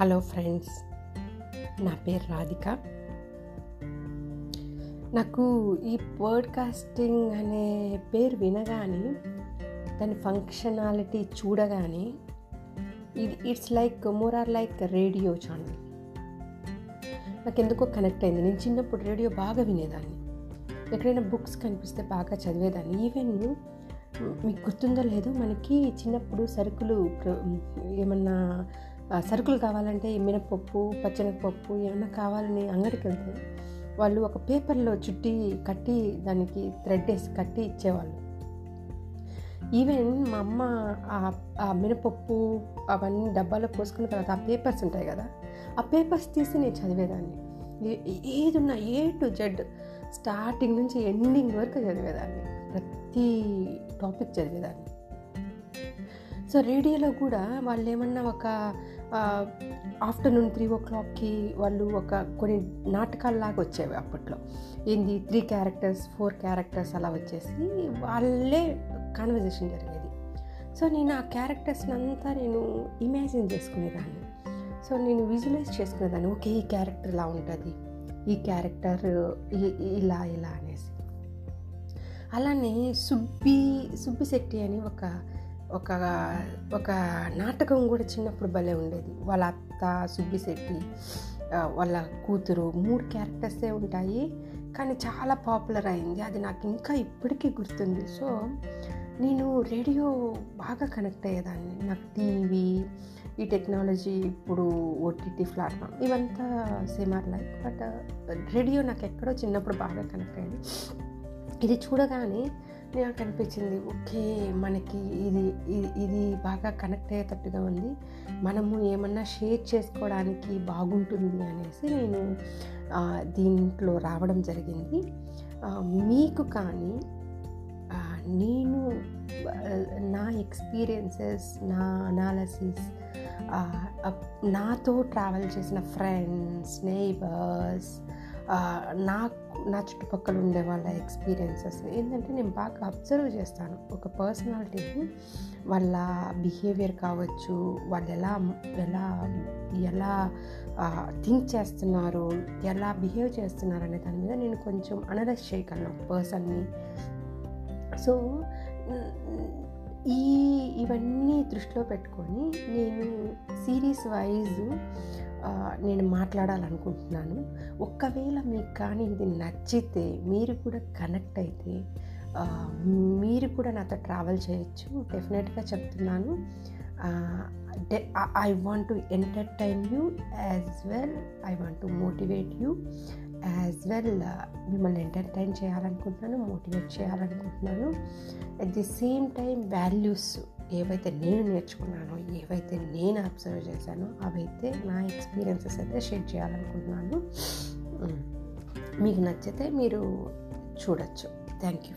Hello friends నా పేరు రాధిక. నాకు ఈ పోడ్కాస్టింగ్ అనే పేరు వినగానే దాని ఫంక్షనాలిటీ చూడగానే ఇది it's like more or like radio channel నాకు ఎందుకో కనెక్ట్ అయింది. నేను చిన్నప్పుడు రేడియో బాగా వినేదాన్ని. ఎక్కడైనా బుక్స్ కనిపిస్తే బాగా చదివేదాన్ని. ఈవెన్ మీకు గుర్తుందో లేదో మనకి చిన్నప్పుడు సరుకులు ఏమన్నా సరుకులు కావాలంటే మినపప్పు పచ్చెనగపప్పు ఏమన్నా కావాలని అంగడికి వెళ్తే వాళ్ళు ఒక పేపర్లో చుట్టి కట్టి దానికి థ్రెడ్ వేసి కట్టి ఇచ్చేవాళ్ళు. ఈవెన్ మా అమ్మ ఆ- మినపప్పు అవన్నీ డబ్బాలో పోసుకున్న తర్వాత ఆ పేపర్స్ ఉంటాయి కదా ఆ పేపర్స్ తీసి నేను చదివేదాన్ని. ఏ- ఏది ఉన్నా ఏ టు జెడ్ స్టార్టింగ్ నుంచి ఎండింగ్ వరకు చదివేదాన్ని. ప్రతి టాపిక్ చదివేదాన్ని. సో రేడియోలో కూడా వాళ్ళు ఏమన్నా ఒక ఆఫ్టర్నూన్ త్రీ ఓ క్లాక్కి వాళ్ళు ఒక కొన్ని నాటకాల్లాగా వచ్చేవి అప్పట్లో. ఏంది? త్రీ క్యారెక్టర్స్ ఫోర్ క్యారెక్టర్స్ అలా వచ్చేసి వాళ్ళే కాన్వర్జేషన్ జరిగేది. సో నేను ఆ క్యారెక్టర్స్ని అంతా నేను ఇమాజిన్ చేసుకునేదాన్ని. సో నేను విజువలైజ్ చేసుకునేదాన్ని. ఓకే ఈ క్యారెక్టర్ ఇలా ఉంటుంది. ఈ క్యారెక్టర్ ఇలా ఇలా అనేసి. అలానే సుబ్బి సుబ్బిశెట్టి అని ఒక ఒక ఒక నాటకం కూడా చిన్నప్పుడు భలే ఉండేది. వాళ్ళ అత్త సుబ్బిశెట్టి వాళ్ళ కూతురు మూడు క్యారెక్టర్సే ఉంటాయి. కానీ చాలా పాపులర్ అయింది. అది నాకు ఇంకా ఇప్పటికీ గుర్తుంది. సో నేను రేడియో బాగా కనెక్ట్ అయ్యేదాన్ని. నాకు టీవీ ఈ టెక్నాలజీ ఇప్పుడు ఓటీటీ ప్లాట్ఫామ్ ఇవంతా same or like. But radio నాకు ఎక్కడో చిన్నప్పుడు బాగా కనెక్ట్ అయ్యింది. ఇది చూడగానే నాకు అనిపించింది ఓకే మనకి ఇది ఇది- ఇది బాగా కనెక్ట్ అయ్యేటట్టుగా ఉంది. మనము ఏమన్నా షేర్ చేసుకోవడానికి బాగుంటుంది అనేసి నేను దీంట్లో రావడం జరిగింది. మీకు కానీ నేను నా ఎక్స్పీరియన్సెస్ నా అనాలసిస్ నాతో ట్రావెల్ చేసిన ఫ్రెండ్స్ నేబర్స్ నాకు నా చుట్టుపక్కల ఉండే వాళ్ళ ఎక్స్పీరియన్సెస్ ఏంటంటే నేను బాగా అబ్జర్వ్ చేస్తాను. ఒక పర్సనాలిటీని వాళ్ళ బిహేవియర్ కావచ్చు వాళ్ళు ఎలా ఎలా ఎలా థింక్ చేస్తున్నారు ఎలా బిహేవ్ చేస్తున్నారు అనే దాని మీద నేను కొంచెం అనలైజ్ చేయగలను ఒక పర్సన్ని సో ఈ ఇవన్నీ దృష్టిలో పెట్టుకొని నేను సిరీస్ వైజ్ నేను మాట్లాడాలనుకుంటున్నాను. ఒకవేళ మీకు కానీ ఇది నచ్చితే మీరు కూడా కనెక్ట్ అయితే మీరు కూడా నాతో ట్రావెల్ చేయొచ్చు. డెఫినెట్గా చెప్తున్నాను. I want to entertain you as well I want to motivate you as well. మిమ్మల్ని ఎంటర్టైన్ చేయాలనుకుంటున్నాను మోటివేట్ చేయాలనుకుంటున్నాను. At the same time values ఏవైతే నేను నేర్చుకున్నానో ఏవైతే నేను అబ్జర్వ్ చేశానో అవైతే నా ఎక్స్పీరియన్సెస్ అయితే షేర్ చేయాలనుకుంటున్నాను. మీకు నచ్చితే మీరు చూడొచ్చు. Thank you